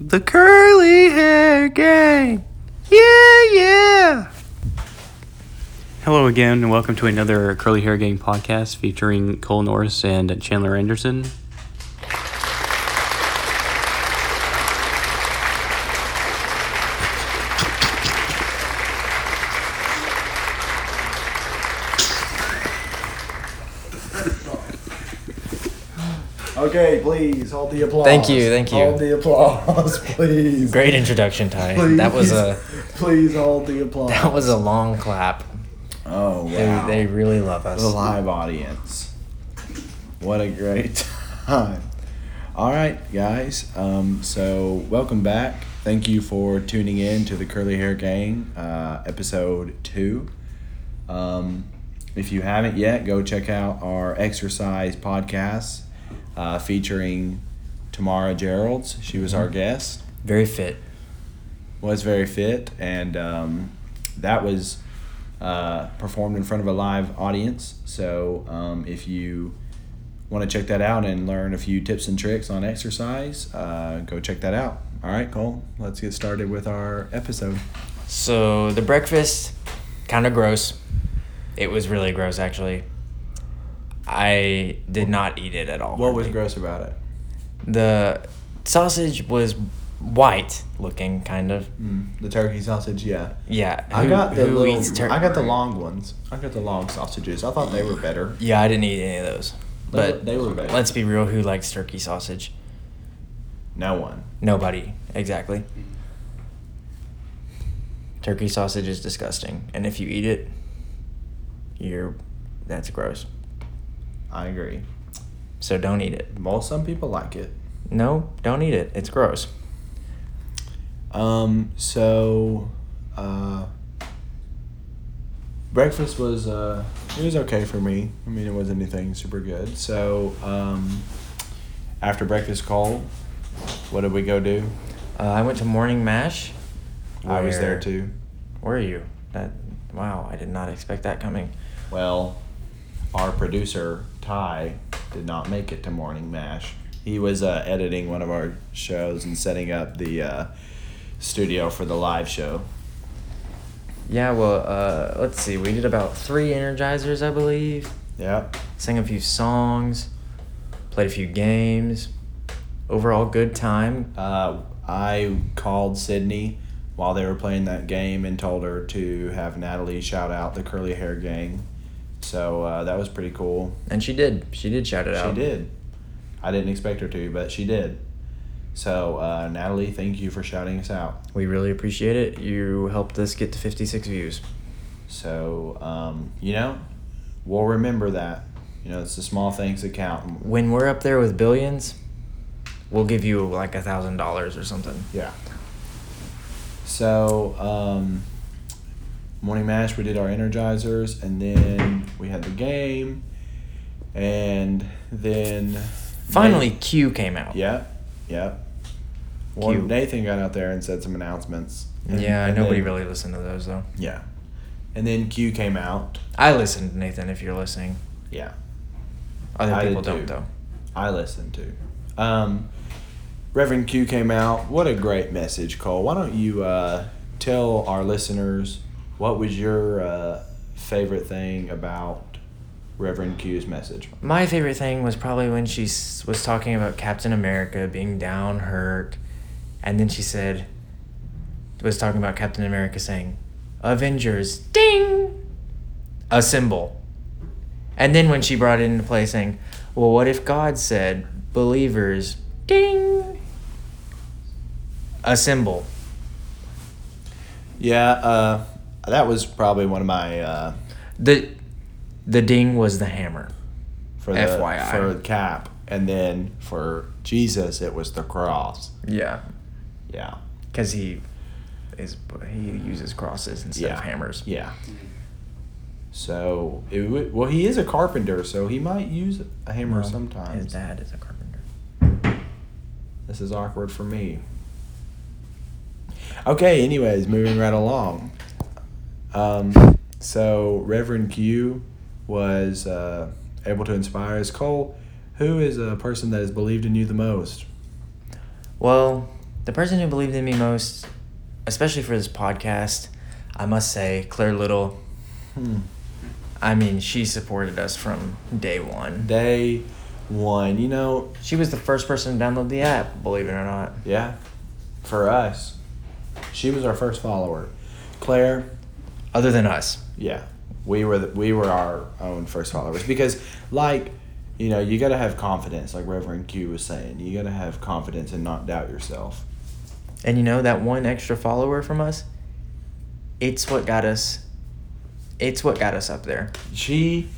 The Curly Hair Gang. Yeah, yeah. Hello again, and welcome to another Curly Hair Gang podcast featuring Cole Norris and Chandler Anderson. Okay, please hold the applause. Thank you, thank you. Hold the applause, please. Great introduction, Ty. Please. That was a Please hold the applause. that was a long clap. Oh They, wow. they really love us. the live audience. What a great time. All right, guys. Um, so welcome back. Thank you for tuning in to the Curly Hair Gang, uh, episode two. Um, if you haven't yet, go check out our exercise podcast uh, featuring Tamara Geralds. She was our guest. Very fit. was very fit, and um, that was uh, performed in front of a live audience. So um, if you want to check that out and learn a few tips and tricks on exercise, uh, go check that out. All right, Cole, let's get started with our episode. So the breakfast, kind of gross. It was really gross, actually. I did not eat it at all. What was gross about it? The sausage was white looking, kind of. Mm, the turkey sausage, yeah. Yeah. I who- got the little, tur- I got the long ones. I got the long sausages. I thought they were better. Yeah, I didn't eat any of those. They But were- they were better. let's be real. Who likes turkey sausage? No one. Nobody. Exactly. Turkey sausage is disgusting, and if you eat it, you're that's gross. I agree. So don't eat it. Well, some people like it. No, don't eat it. It's gross. Um, so, uh, breakfast was, uh, it was okay for me. I mean, it wasn't anything super good. So, um, after breakfast call, what did we go do? Uh, I went to morning mash. I was there too. Where are you? That wow, I did not expect that coming. Well, our producer, Ty, did not make it to Morning Mash. He was uh, editing one of our shows and setting up the uh, studio for the live show. Yeah, well, uh, let's see. We did about three energizers, I believe. Yep. Sang a few songs, played a few games. Overall, good time. Uh, I called Sydney while they were playing that game and told her to have Natalie shout out the curly hair gang. So uh, that was pretty cool. And she did. She did shout it She out. She did. I didn't expect her to, but she did. So uh, Natalie, thank you for shouting us out. We really appreciate it. You helped us get to 56 views. So um, you know, we'll remember that. You know, it's the small things that count. When we're up there with billions, we'll give you like a thousand dollars or something. Yeah. So, um, morning mash, we did our energizers, and then we had the game, and then Finally, Nathan- Q came out. yeah, yeah. Well. Nathan got out there and said some announcements. and- Yeah, and nobody then- really listened to those though. Yeah, and then Q came out. I listened, Nathan, if you're listening. Yeah, Other I people don't too. though. I listened to. Um, Reverend Q came out. What a great message, Cole. Why don't you uh, tell our listeners what was your uh, favorite thing about Reverend Q's message? My favorite thing was probably when she was talking about Captain America being down, hurt, and then she said, was talking about Captain America saying, Avengers, ding! Assemble. And then when she brought it into play saying, well, what if God said, believers, ding! Assemble. Yeah, uh, that was probably one of my uh, The, the ding was the hammer. for the FYI. for the Cap, and then for Jesus it was the cross. Yeah. Yeah, Because he is he uses crosses instead yeah, of hammers. Yeah. So it would, well, he is a carpenter, so he might use a hammer Well, sometimes. His dad is a carpenter. This is awkward for me. Okay, anyways, moving right along. Um, so Reverend Q was uh, able to inspire us. Cole, who is a person that has believed in you the most? Well, the person who believed in me most, especially for this podcast, I must say, Claire Little. Hmm. I mean, she supported us from day one. Day one. You know, She was the first person to download the app, believe it or not. yeah, for us, she was our first follower. Claire, Other than us. yeah, we were the, we were our own first followers because, like, you know, you got to have confidence, like Reverend Q was saying. You got to have confidence and not doubt yourself. And you know that one extra follower from us? It's what got us it's what got us up there. She,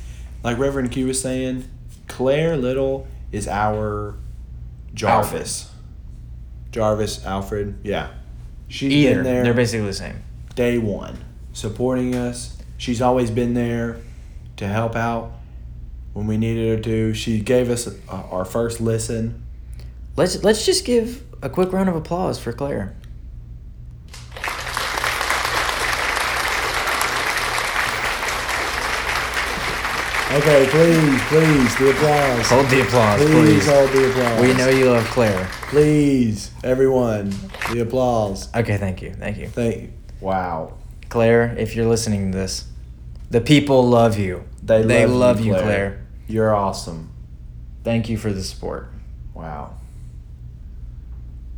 like Reverend Q was saying, Claire Little is our Jarvis. Jarvis, Alfred, yeah. She's Either. been there They're basically the same. day one, supporting us. She's always been there to help out when we needed her to. She gave us our first listen. Let's let's just give a quick round of applause for Claire. Okay, please, please, the applause. Hold the applause, please, please. hold the applause. We know you love Claire. Please, everyone, the applause. Okay, thank you. Thank you. Thank. You. Wow. Claire, if you're listening to this, the people love you. They, They love, love you, you, Claire. Claire. You're awesome. Thank you for the support. Wow.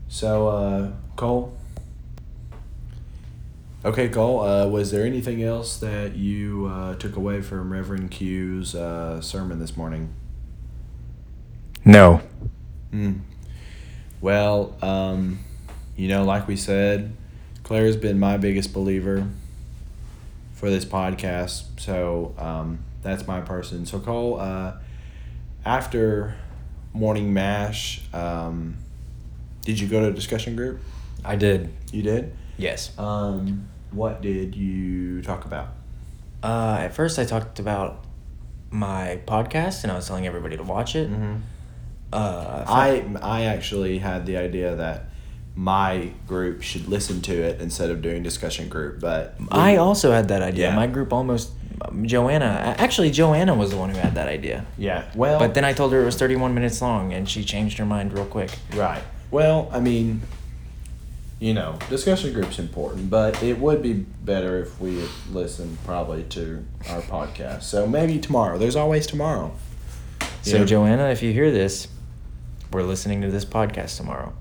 So, uh, Cole. Okay, Cole. Uh, was there anything else that you uh, took away from Reverend Q's uh, sermon this morning? No. Hmm. Well, um, you know, like we said, Claire's been my biggest believer for this podcast. So um, that's my person. So, Cole, uh, after morning mash, um, did you go to a discussion group? I did. You did. Yes. Um, what did you talk about? Uh, at first, I talked about my podcast, and I was telling everybody to watch it. Mm-hmm. Uh, I I actually had the idea that my group should listen to it instead of doing discussion group, but I also had that idea. Yeah. My group almost. Joanna, actually, Joanna was the one who had that idea. yeah. Well, But then I told her it was 31 minutes long, and she changed her mind real quick. right. Well, I mean, you know, discussion group's important, but it would be better if we listened probably to our podcast. So maybe tomorrow. There's always tomorrow. So, Yeah. Joanna, if you hear this, we're listening to this podcast tomorrow.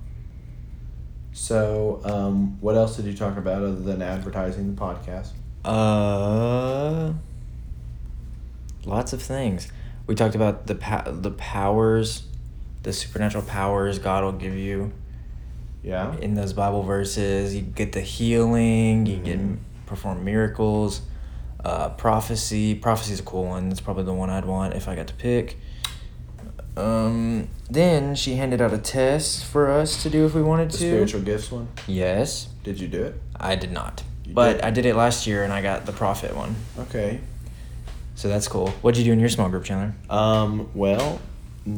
So, um, what else did you talk about other than advertising the podcast? Uh, lots of things. We talked about the po- the powers, the supernatural powers God will give you Yeah. in those Bible verses. You get the healing. You get Mhm. perform miracles. Uh, prophecy. Prophecy's a cool one. That's probably the one I'd want if I got to pick. Um, then she handed out a test for us to do if we wanted The to. spiritual gifts one. Yes, Did you do it? I did not, You but did? I did it last year and I got the prophet one. Okay. So that's cool. What'd you do in your small group, Chandler? Um, well,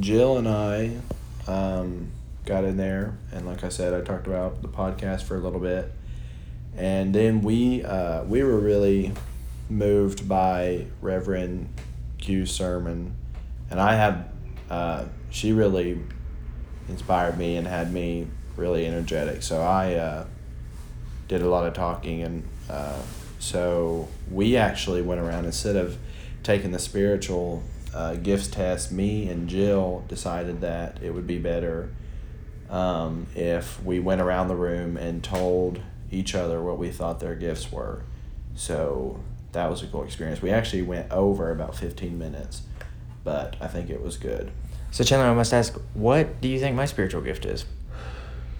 Jill and I um, got in there, and like I said, I talked about the podcast for a little bit, and then we uh, we were really moved by Reverend Q's sermon, and I had uh, she really inspired me and had me really energetic. So I uh, did a lot of talking, and uh, so we actually went around instead of taking the spiritual uh, gifts test. Me and Jill decided that it would be better um, if we went around the room and told each other what we thought their gifts were. So that was a cool experience. We actually went over about fifteen minutes, but I think it was good. So Chandler, I must ask, what do you think my spiritual gift is?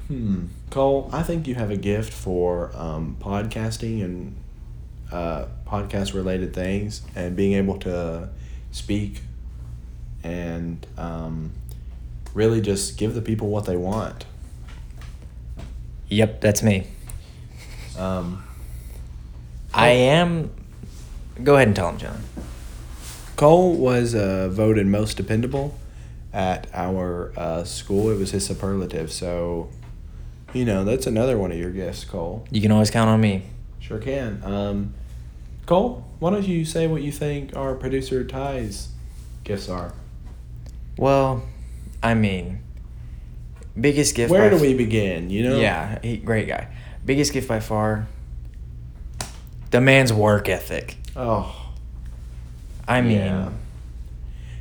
Hmm. Cole, I think you have a gift for um, podcasting and uh, podcast related things and being able to speak and um, really just give the people what they want. Yep, that's me. Um, I am. Go ahead and tell him, Chandler. Cole was uh, voted most dependable at our uh, school. It was his superlative. So, you know, that's another one of your gifts, Cole. You can always count on me. Sure can. Um, Cole, why don't you say what you think our producer Ty's gifts are? Well, I mean, biggest gift. Where do f- we begin? You know? Yeah, he, great guy. Biggest gift by far. The man's work ethic. Oh, I mean, yeah.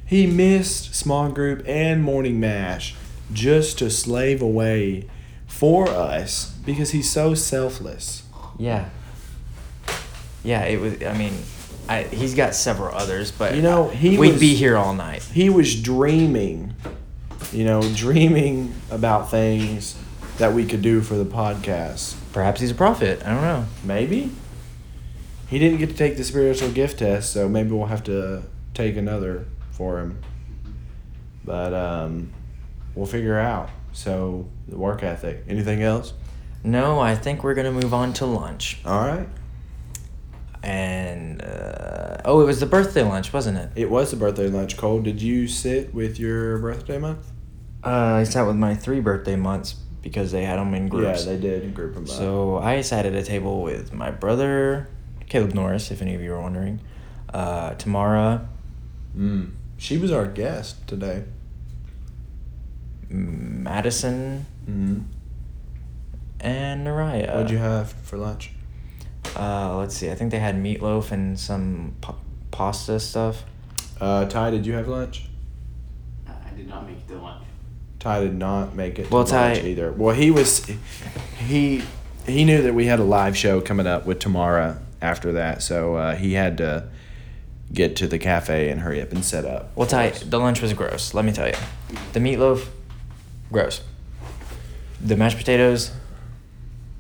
He missed small group and morning mash just to slave away for us because he's so selfless. yeah. Yeah, it was. I mean, I, he's got several others, but You know, he we'd was- be here all night. He was dreaming, you know, dreaming about things that we could do for the podcast. Perhaps he's a prophet. I don't know. Maybe. He didn't get to take the spiritual gift test, so maybe we'll have to take another for him. But um, we'll figure out. So the work ethic. Anything else? No, I think we're gonna move on to lunch. All right. And uh, oh, it was the birthday lunch, wasn't it? It was the birthday lunch. Cole, did you sit with your birthday month? Uh, I sat with my three birthday months because they had them in groups. Yeah, they did group them up. So I sat at a table with my brother, Caleb Norris, if any of you are wondering, uh, Tamara, mm. she was our guest today. Madison, Mm-hmm. and Naraya. What'd you have for lunch? Uh, let's see. I think they had meatloaf and some pa- pasta stuff. Uh, Ty, did you have lunch? I did not make it to lunch. Ty did not make it to Well, lunch Ty- either. Well, he was he he knew that we had a live show coming up with Tamara after that, so uh, he had to get to the cafe and hurry up and set up. Well, Ty, the lunch was gross. Let me tell you, the meatloaf, gross. The mashed potatoes.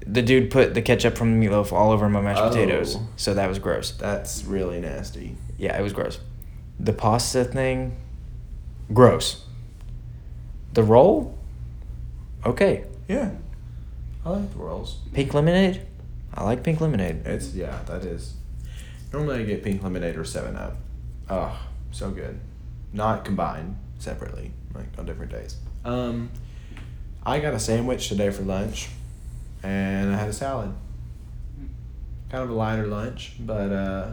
The dude put the ketchup from the meatloaf all over my mashed Oh. potatoes, so that was gross. That's really nasty. Yeah, it was gross. The pasta thing, gross. The roll, okay. Yeah, I like the rolls. Pink lemonade, I like pink lemonade. It's yeah, that is. Normally I get pink lemonade or Seven Up. Oh, so good. Not combined, separately, like on different days. Um, I got a sandwich today for lunch, and I had a salad. Kind of a lighter lunch, but uh,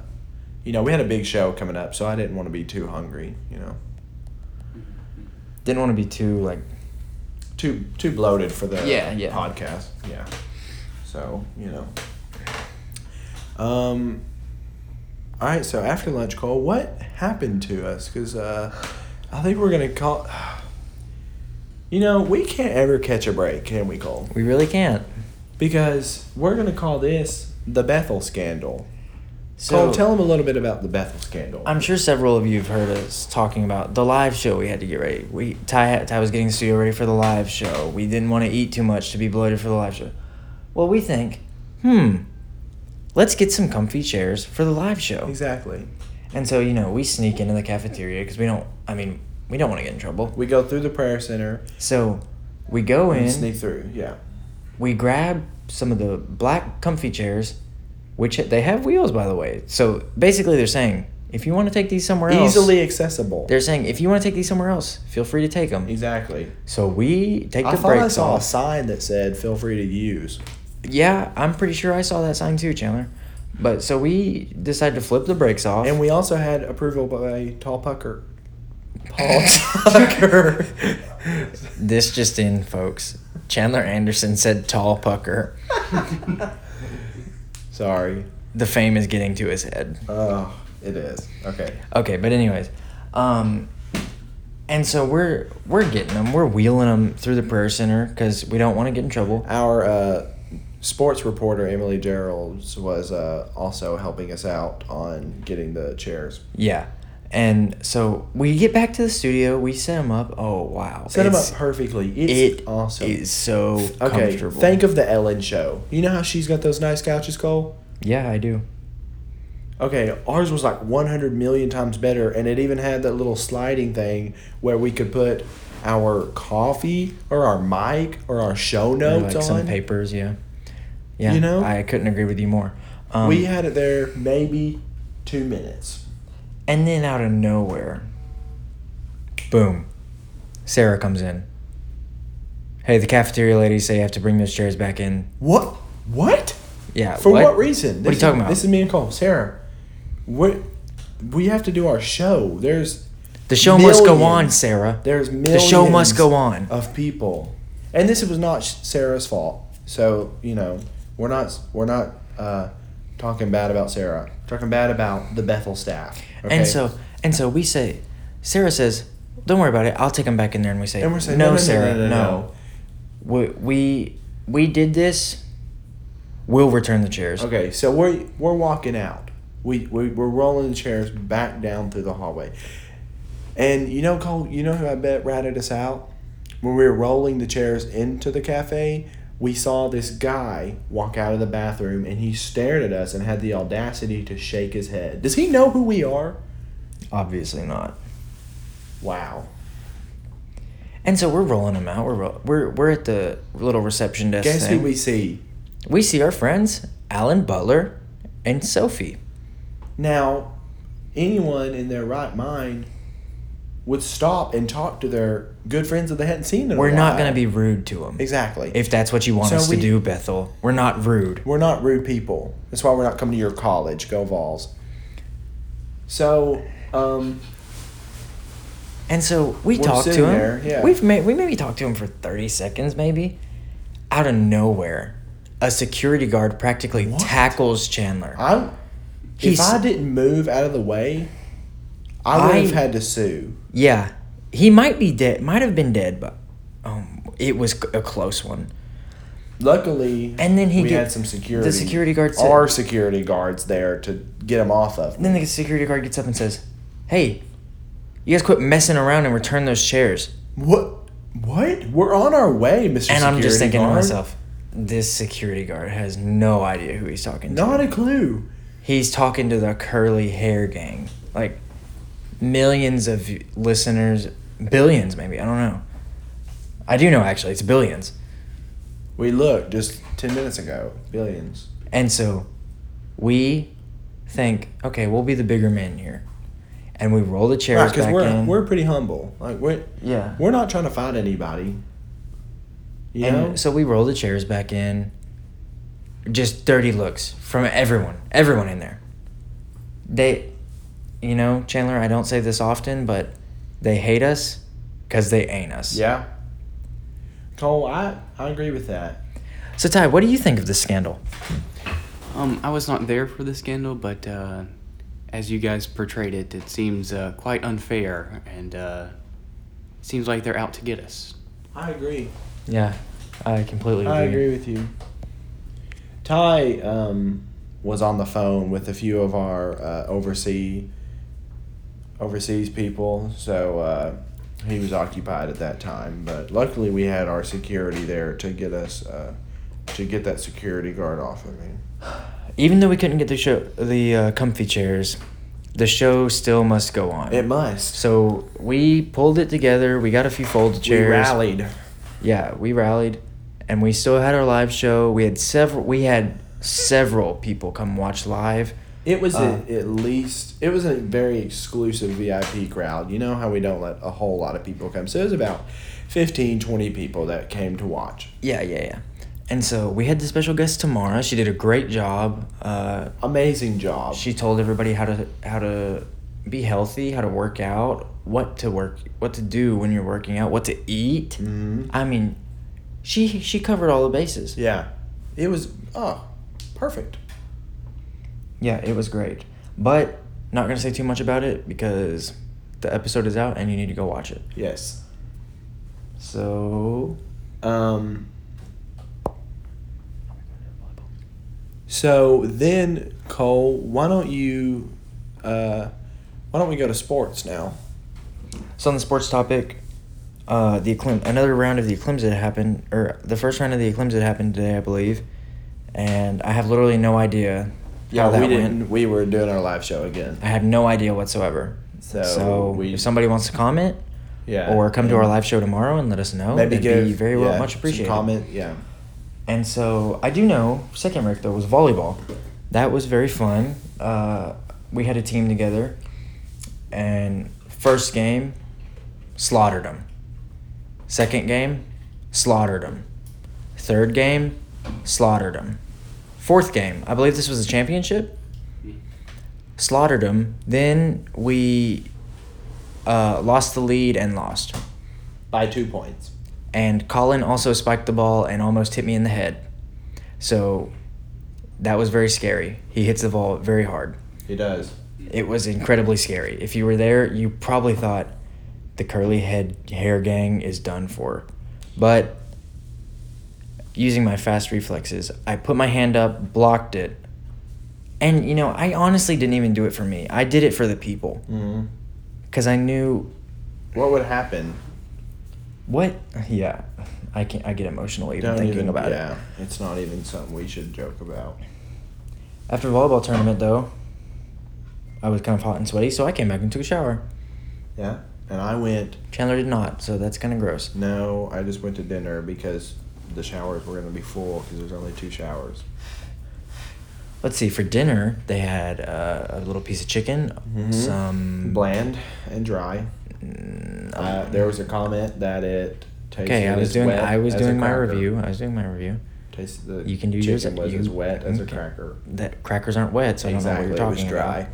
you know we had a big show coming up, so I didn't want to be too hungry. You know, Didn't want to be too like too too bloated for the Yeah, yeah. podcast. Yeah. So you know. Um. All right. So after lunch, Cole, what happened to us? Because uh, I think we're gonna call. You know, we can't ever catch a break, can we, Cole? we really can't. Because we're gonna call this the Bethel scandal. So Cole, tell them a little bit about the Bethel scandal. I'm sure several of you have heard us talking about the live show. We had to get ready. We Ty Ty was getting the studio ready for the live show. We didn't want to eat too much to be bloated for the live show. Well, we think, hmm, let's get some comfy chairs for the live show. exactly. And so you know we sneak into the cafeteria because we don't. I mean, we don't want to get in trouble. We go through the prayer center So we go in. sneak through. Yeah. we grab some of the black comfy chairs, which they have wheels, by the way. So basically, they're saying if you want to take these somewhere else, Easily accessible. they're saying if you want to take these somewhere else, feel free to take them. Exactly. So we take I the thought I saw a sign that said "Feel free to use." Yeah, I'm pretty sure I saw that sign too, Chandler. But so we decided to flip the brakes off. And we also had approval by Tall Pucker. Paul Tucker. this just in, folks. Chandler Anderson said tall pucker. Sorry. The fame is getting to his head. Oh, it is. Okay. Okay, but anyways, um, and so we're we're getting them, we're wheeling them through the prayer center because we don't want to get in trouble. Our uh, sports reporter Emily Geralds was uh, also helping us out on getting the chairs. Yeah, and so we get back to the studio, we set them up. Oh wow, Set them up perfectly. It's It awesome. is so okay. comfortable. Think of the Ellen show. You know how she's got those nice couches, Cole? yeah, I do. Okay, ours was like 100 million times better, and it even had that little sliding thing where we could put our coffee or our mic or our show Or, notes like on. some papers, yeah, yeah. You know? I couldn't agree with you more. Um, we had it there maybe two minutes. and then out of nowhere, boom, Sarah comes in. Hey, the cafeteria ladies say you have to bring those chairs back in. What? What? Yeah. For what, reason? What are you talking is- about? This is me and Cole. Sarah, what? We have to do our show. There's The show must go on. Sarah. there's The show must go on. of people, and this was not Sarah's fault. So you know, we're not we're not uh, talking bad about Sarah. talking bad about the Bethel staff. Okay? And so and so we say, Sarah says, "Don't worry about it. I'll take them back in there." And we say, And we're saying, "No, no, no, Sarah, no, no, no." We, we we did this. We'll return the chairs. Okay, so we're we're walking out. We, we we're rolling the chairs back down through the hallway. And you know, Cole, you know who I bet ratted us out? When we were rolling the chairs into the cafe, we saw this guy walk out of the bathroom and he stared at us and had the audacity to shake his head. Does he know who we are? Obviously not. Wow. And so we're rolling him out. We're ro- we're we're at the little reception desk. Guess thing. who we see? we see our friends Alan Butler and Sophie. Now, anyone in their right mind would stop and talk to their good friends that they hadn't seen in a We're not gonna be rude to them. Exactly. If that's what you want So us we- to do, Bethel, we're not rude. We're not rude people. That's why we're not coming to your college. Go Vols. So, um, And so we talked to him. there, yeah. We've may, we maybe talked to him for thirty seconds, maybe. Out of nowhere, a security guard practically What? tackles Chandler. I'm. If I didn't move out of the way, I would have had to sue. yeah, he might be dead. Might have been dead, but um, it was a close one. Luckily, And then he we get- had some security. the security guard said- our security guards there to get him off of. Then the security guard gets up and says, "Hey, you guys quit messing around and return those chairs." What? What? We're on our way, Mister. And I'm just Security thinking to myself, this security guard has no idea who he's talking to. Not a clue. he's talking to the curly hair gang. Like millions of listeners, billions maybe, I don't know. I do know actually, it's billions. We looked just ten minutes ago. Billions. And so we think, okay, we'll be the bigger men here. And we roll the chairs Right, back we're in. we're pretty humble. Like we're yeah. we're not trying to fight anybody. You know. So we roll the chairs back in. Just dirty looks from everyone, everyone in there. They, you know, Chandler, I don't say this often, but they hate us because they ain't us. yeah. Cole, I I agree with that. So, Ty, what do you think of this scandal? Um, I was not there for the scandal, but uh, as you guys portrayed it, it seems uh, quite unfair, and uh, seems like they're out to get us. I agree. Yeah, I completely agree. I agree with you. Ty um, was on the phone with a few of our uh, overseas overseas people, so uh, he was occupied at that time. But luckily, we had our security there to get us uh, to get that security guard off of me. Even though we couldn't get the show, the uh, comfy chairs, the show still must go on. It must. so we pulled it together. We got a few folded chairs. We rallied. Yeah, we rallied, and we still had our live show. We had several. We had several people come watch live. It was Uh, a, at least it was a very exclusive VIP crowd. You know how we don't let a whole lot of people come. So it was about 15, 20 people that came to watch. Yeah, yeah, yeah. And so we had the special guest Tamara. She did a great job. Uh, Amazing job. she told everybody how to how to be healthy, how to work out, what to work, what to do when you're working out, what to eat. Mhm. I mean, she she covered all the bases. Yeah. It was oh, perfect. Yeah, it was great. But not gonna say too much about it because the episode is out and you need to go watch it. Yes. So Um So then Cole, why don't you uh why don't we go to sports now? So on the sports topic, uh, the Eclim- another round of the Eclipse that happened, or the first round of the Eclipse that happened today, I believe, and I have literally no idea that we didn't we were doing our live show again. I have no idea whatsoever. So, So, we if somebody wants to comment yeah. or come to our live show tomorrow and let us know, maybe that'd give be very well yeah, much appreciated. comment, yeah. And so I do know second rec though was volleyball. That was very fun. Uh, we had a team together, and first game, slaughtered them. Second game, slaughtered them. Third game, slaughtered them. Fourth game, I believe this was a championship. Slaughtered them. Then we uh, lost the lead and lost. By two points. And Colin also spiked the ball and almost hit me in the head. So that was very scary. He hits the ball very hard. He does. It was incredibly scary. If you were there, you probably thought the curly head hair gang is done for. But using my fast reflexes, I put my hand up, blocked it. And you know, I honestly didn't even do it for me. I did it for the people Mm-hmm. cuz I knew What would happen? what yeah, I can I get emotional even Don't thinking even- about yeah, it. Yeah, it's not even something we should joke about. After volleyball tournament though, I was kind of hot and sweaty, so I came back and took a shower. Yeah, and I went. Chandler did not, so that's kind of gross. No, I just went to dinner because the showers were going to be full because there's only two showers. Let's see. For dinner, they had uh, a little piece of chicken, Mhm. some Bland and dry. Mm, Uh, there was a comment that it tasted okay, I was as doing. I was doing my cracker. review. I was doing my review. Tasted the You can do yours. was you, as wet as a cracker. That crackers aren't wet, so exactly, I don't know what you're talking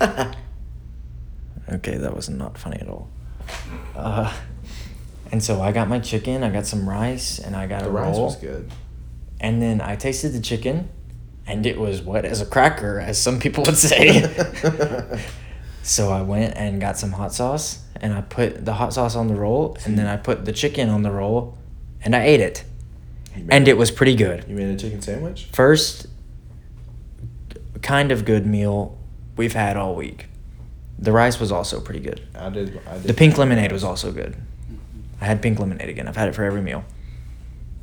it was dry. Okay, that was not funny at all. Uh, and so I got my chicken. I got some rice, and I got the a rice roll. was good. And then I tasted the chicken, and it was wet as a cracker, as some people would say. so I went and got some hot sauce, and I put the hot sauce on the roll, and then I put the chicken on the roll, and I ate it. And it was pretty good. You made a chicken sandwich. First, kind of good meal we've had all week. The rice was also pretty good. I did. I did The pink lemonade was also good. I had pink lemonade again. I've had it for every meal.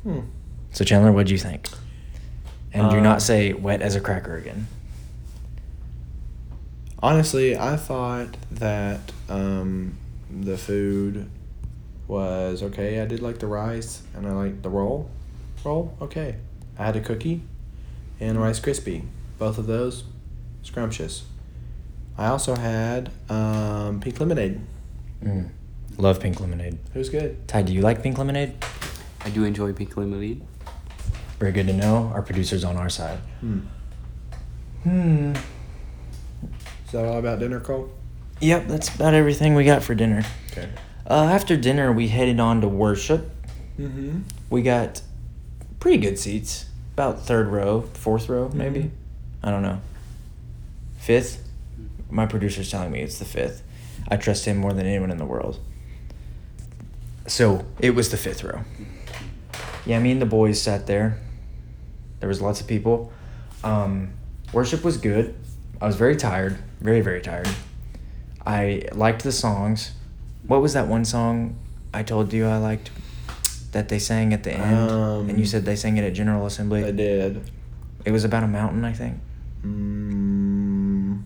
Hmm. So Chandler, what do you think? And do Um, not say wet as a cracker again. Honestly, I thought that um, the food was okay. I did like the rice and I liked the roll. Roll, okay. I had a cookie and a Rice Krispie. Both of those, scrumptious. I also had um, pink lemonade. Mm. Love pink lemonade. It was good. Ty, do you like pink lemonade? I do enjoy pink lemonade. Very good to know. Our producer's on our side. Hmm. Hmm. Is that all about dinner, Cole? Yep, that's about everything we got for dinner. Okay. Uh, after dinner, we headed on to worship. Mm-hmm. We got pretty good seats. About third row, fourth row, maybe. Mhm. I don't know. Fifth? My producer's telling me it's the fifth. I trust him more than anyone in the world. So it was the fifth row. Yeah, me and the boys sat there. There was lots of people. Um, worship was good. I was very tired, very very tired. I liked the songs. What was that one song I told you I liked that they sang at the end? and you Um, said they sang it at General Assembly. I did. It was about a mountain, I think. Mm,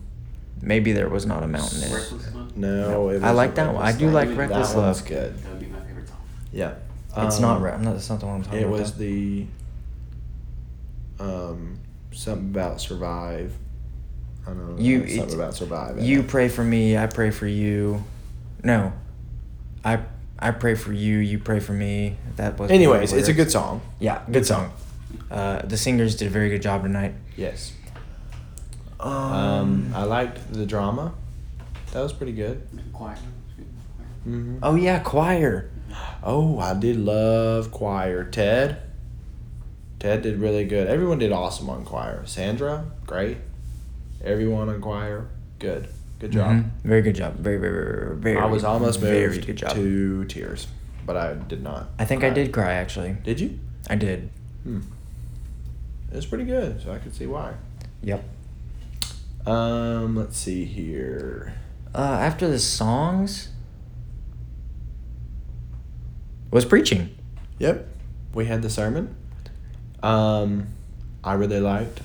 Maybe there was not a mountain in it. Reckless Love? no, it I like that one. I do like That Reckless that one's Love. good. That would be my favorite song. Yeah. It's Um, not. Re- I'm not. That's not the one I'm talking It about. was though. the um something about survive. I don't know. You- something it's- about survive. You it. pray for me. I pray for you. No, I I pray for you. You pray for me. That was. Anyways, it's a good song. Yeah, good song. Uh, the singers did a very good job tonight. Yes. Um, Um, I liked the drama. That was pretty good. Choir. Mm-hmm. oh yeah, choir. Oh, I did love choir. Ted. Ted did really good. Everyone did awesome on choir. Sandra, great. Everyone on choir, good. Good job. Mhm. Very good job. Very very very very. I was almost very moved good job. to tears, but I did not. I think I did cry actually. Did you? I did. Hmm. It was pretty good, so I could see why. Yep. Um, let's see here. Uh, after the songs was preaching. Yep, we had the sermon. Um, I really liked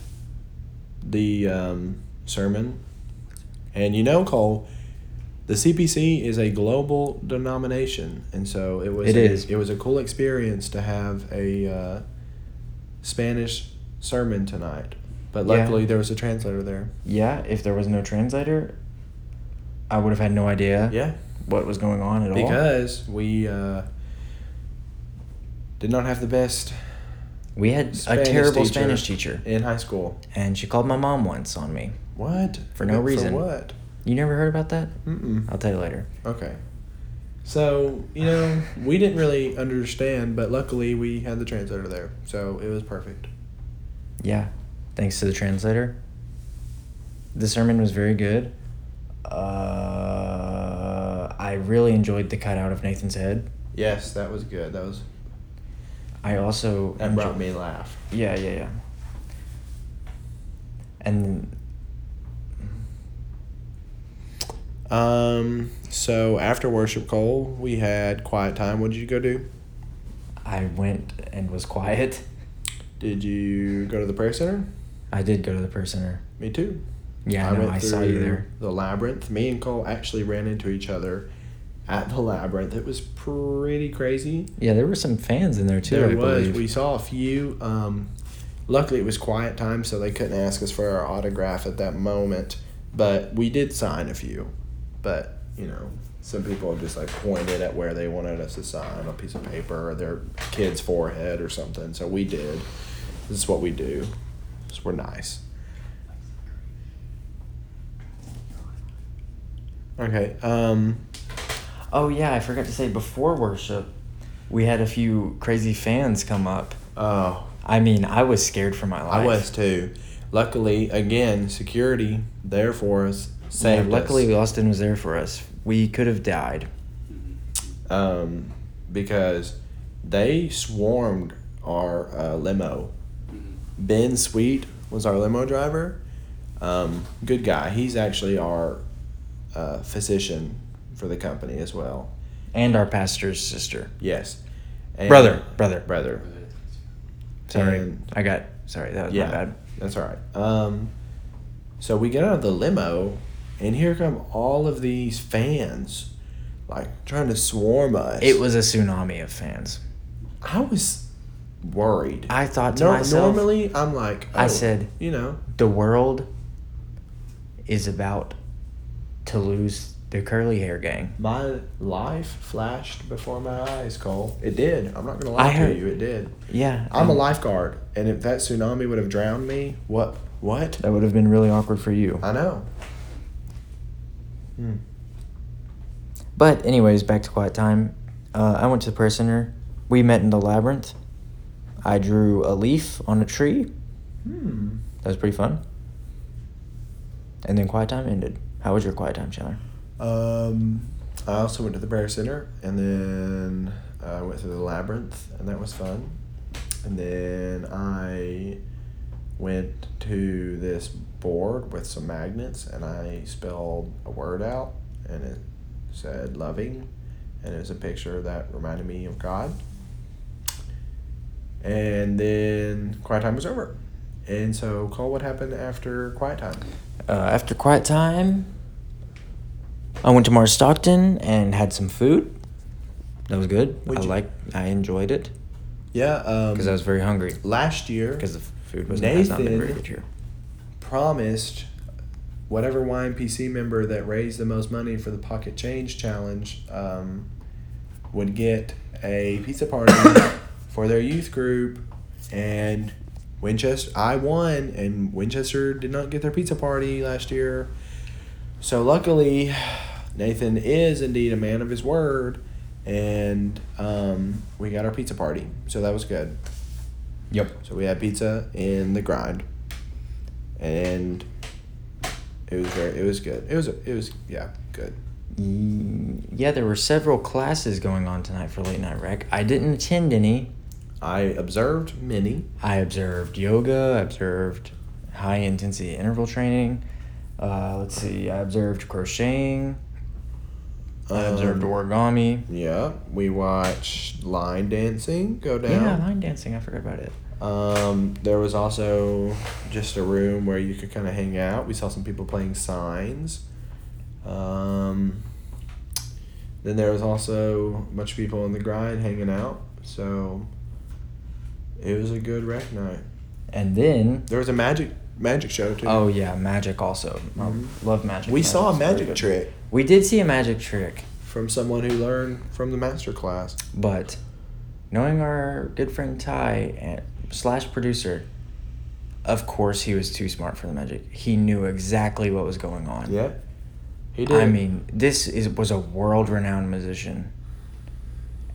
the um, sermon, and you know, Cole, the CPC is a global denomination, and so it was. It a, is. It was a cool experience to have a uh, Spanish sermon tonight, but Yeah. luckily there was a translator there. Yeah, if there was no translator, I would have had no idea Yeah, what was going on at all. because we uh, did not have the best we had Spanish a terrible teacher. Spanish teacher, in high school. and she called my mom once on me. What? For no reason. For what? You never heard about that? Mm-mm. I'll tell you later. Okay. So, you know, we didn't really understand, but luckily we had the translator there. So it was perfect. Yeah, thanks to the translator. The sermon was very good. Uh, I really enjoyed the cutout of Nathan's head. Yes, that was good. That was I also that brought me laugh. Yeah, yeah, yeah. And Um, so after worship, Cole, we had quiet time. What did you go do? I went and was quiet. Did you go to the prayer center? I did go to the prayer center. Me too. Yeah, I, know. I saw you there. The labyrinth. Me and Cole actually ran into each other at the labyrinth. It was pretty crazy. Yeah, there were some fans in there too. there I was. believe. We saw a few. Um, luckily, it was quiet time, so they couldn't ask us for our autograph at that moment. But we did sign a few. But you know, some people just like pointed at where they wanted us to sign a piece of paper or their kid's forehead or something. So we did. This is what we do. So we're nice. Okay. Um. Oh yeah, I forgot to say before worship, we had a few crazy fans come up. Oh, I mean, I was scared for my life. I was too. Luckily, again, security there for us. Yeah, luckily, us. Austin was there for us. We could have died. um, because they swarmed our uh, limo. Ben Sweet was our limo driver. Um, good guy. He's actually our uh, physician for the company as well. And our pastor's sister. Yes. And- Brother, brother. Brother. Sorry, And- I got. Sorry, that was yeah, my bad. That's all right. Um, so we get out of the limo, and here come all of these fans, like trying to swarm us. It was a tsunami of fans. I was worried. I thought to No, myself, normally I'm like, I oh, said- you know, the world is about to lose the curly hair gang. my life flashed before my eyes, Cole. It did. I'm not gonna lie I to heard- you. It did. Yeah, I'm a lifeguard, and if that tsunami would have drowned me, what? What? That would have been really awkward for you. I know. Hmm. But anyways, back to quiet time. Uh, I went to the prayer center. We met in the labyrinth. I drew a leaf on a tree. Hmm. That was pretty fun. And then quiet time ended. How was your quiet time, Chandler? Um, I also went to the prayer center, and then I went through the labyrinth, and that was fun. And then I went to this board with some magnets, and I spelled a word out, and it said loving, and it was a picture that reminded me of God. And then quiet time was over. And so, Cole, what happened after quiet time? Uh, after quiet time, I went to Mars Stockton and had some food. That was good. What'd I you- like. I enjoyed it Yeah, um, because I was very hungry. last year Because the food was has not been very Nathan- good here. promised whatever YMPC member that raised the most money for the pocket change challenge um, would get a pizza party for their youth group and Winchester I won and Winchester did not get their pizza party last year. So luckily Nathan is indeed a man of his word and um, we got our pizza party. So that was good. Yep. So we had pizza in the grind, and it was very, it was good. It was, it was, yeah, good. Mm, Yeah, there were several classes going on tonight for late night rec. I didn't attend any. I observed many. I observed yoga. I observed high intensity interval training. Uh, let's see. I observed crocheting. I observed Um, origami. Yeah, we watched line dancing go down. Yeah, line dancing. I forgot about it. Um, there was also just a room where you could kind of hang out. We saw some people playing signs. Um, then there was also a bunch of people in the grind hanging out. So it was a good rec night. And then, There was a magic magic show too. oh yeah, magic also. I Mhm. love magic. we saw a magic trick We did see a magic trick, from someone who learned from the master class. but knowing our good friend Ty and slash producer, of course he was too smart for the magic. He knew exactly what was going on. Yeah. He did. I mean, this is was a world renowned musician.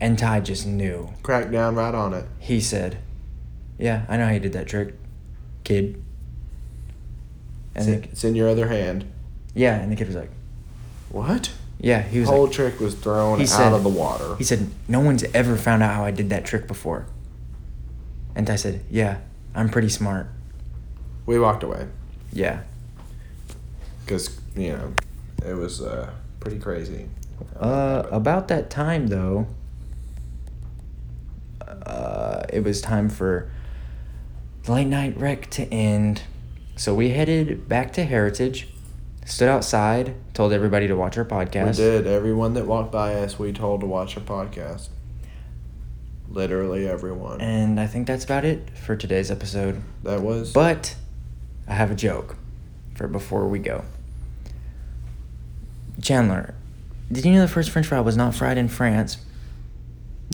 And Ty just knew. crack down right on it. He said, Yeah, I know how you did that trick, kid. And It's, the, it's in your other hand. yeah, and the kid was like, What? Yeah, he was. The whole like, trick was thrown he out said- of the water. He said, No one's ever found out how I did that trick before. And I said, Yeah, I'm pretty smart. We walked away Yeah. because you know it was uh, pretty crazy. Uh, about that time though, uh, it was time for the late night rec to end. So we headed back to Heritage, stood outside, told everybody to watch our podcast. we did. Everyone that walked by us, we told to watch a podcast. Literally everyone. And I think that's about it for today's episode. that was. But I have a joke for before we go. Chandler, did you know the first French fry was not fried in France?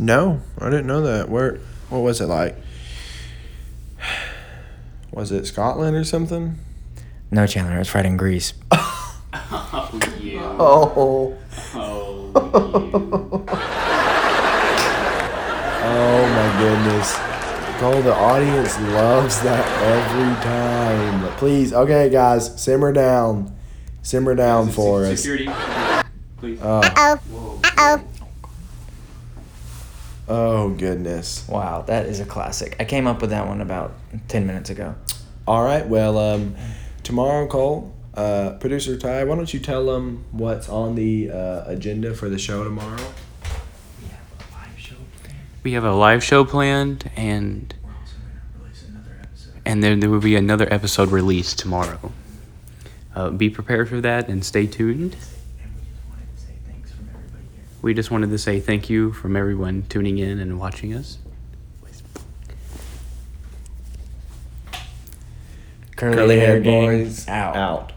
no, I didn't know that. Where? What was it like? Was it Scotland or something? No, Chandler, it's was fried in Greece. Oh, you. Oh. Oh, Oh my goodness. Cole, the audience loves that every time. Please, okay, guys, simmer down. Simmer down for us. Security. Please. Oh, Whoa. oh, Oh goodness. Wow, that is a classic. I came up with that one about 10 minutes ago. All right, well, um, tomorrow, Cole, uh, producer Ty, why don't you tell them what's on the uh, agenda for the show tomorrow? We have a live show. We have a live show planned, and We're also going to release another episode. and then there will be another episode released tomorrow. Uh, be prepared for that and stay tuned. And we just wanted to say thanks from everybody here. We just wanted to say thank you from everyone tuning in and watching us. Curly, Curly Hair Hair Boys out. out.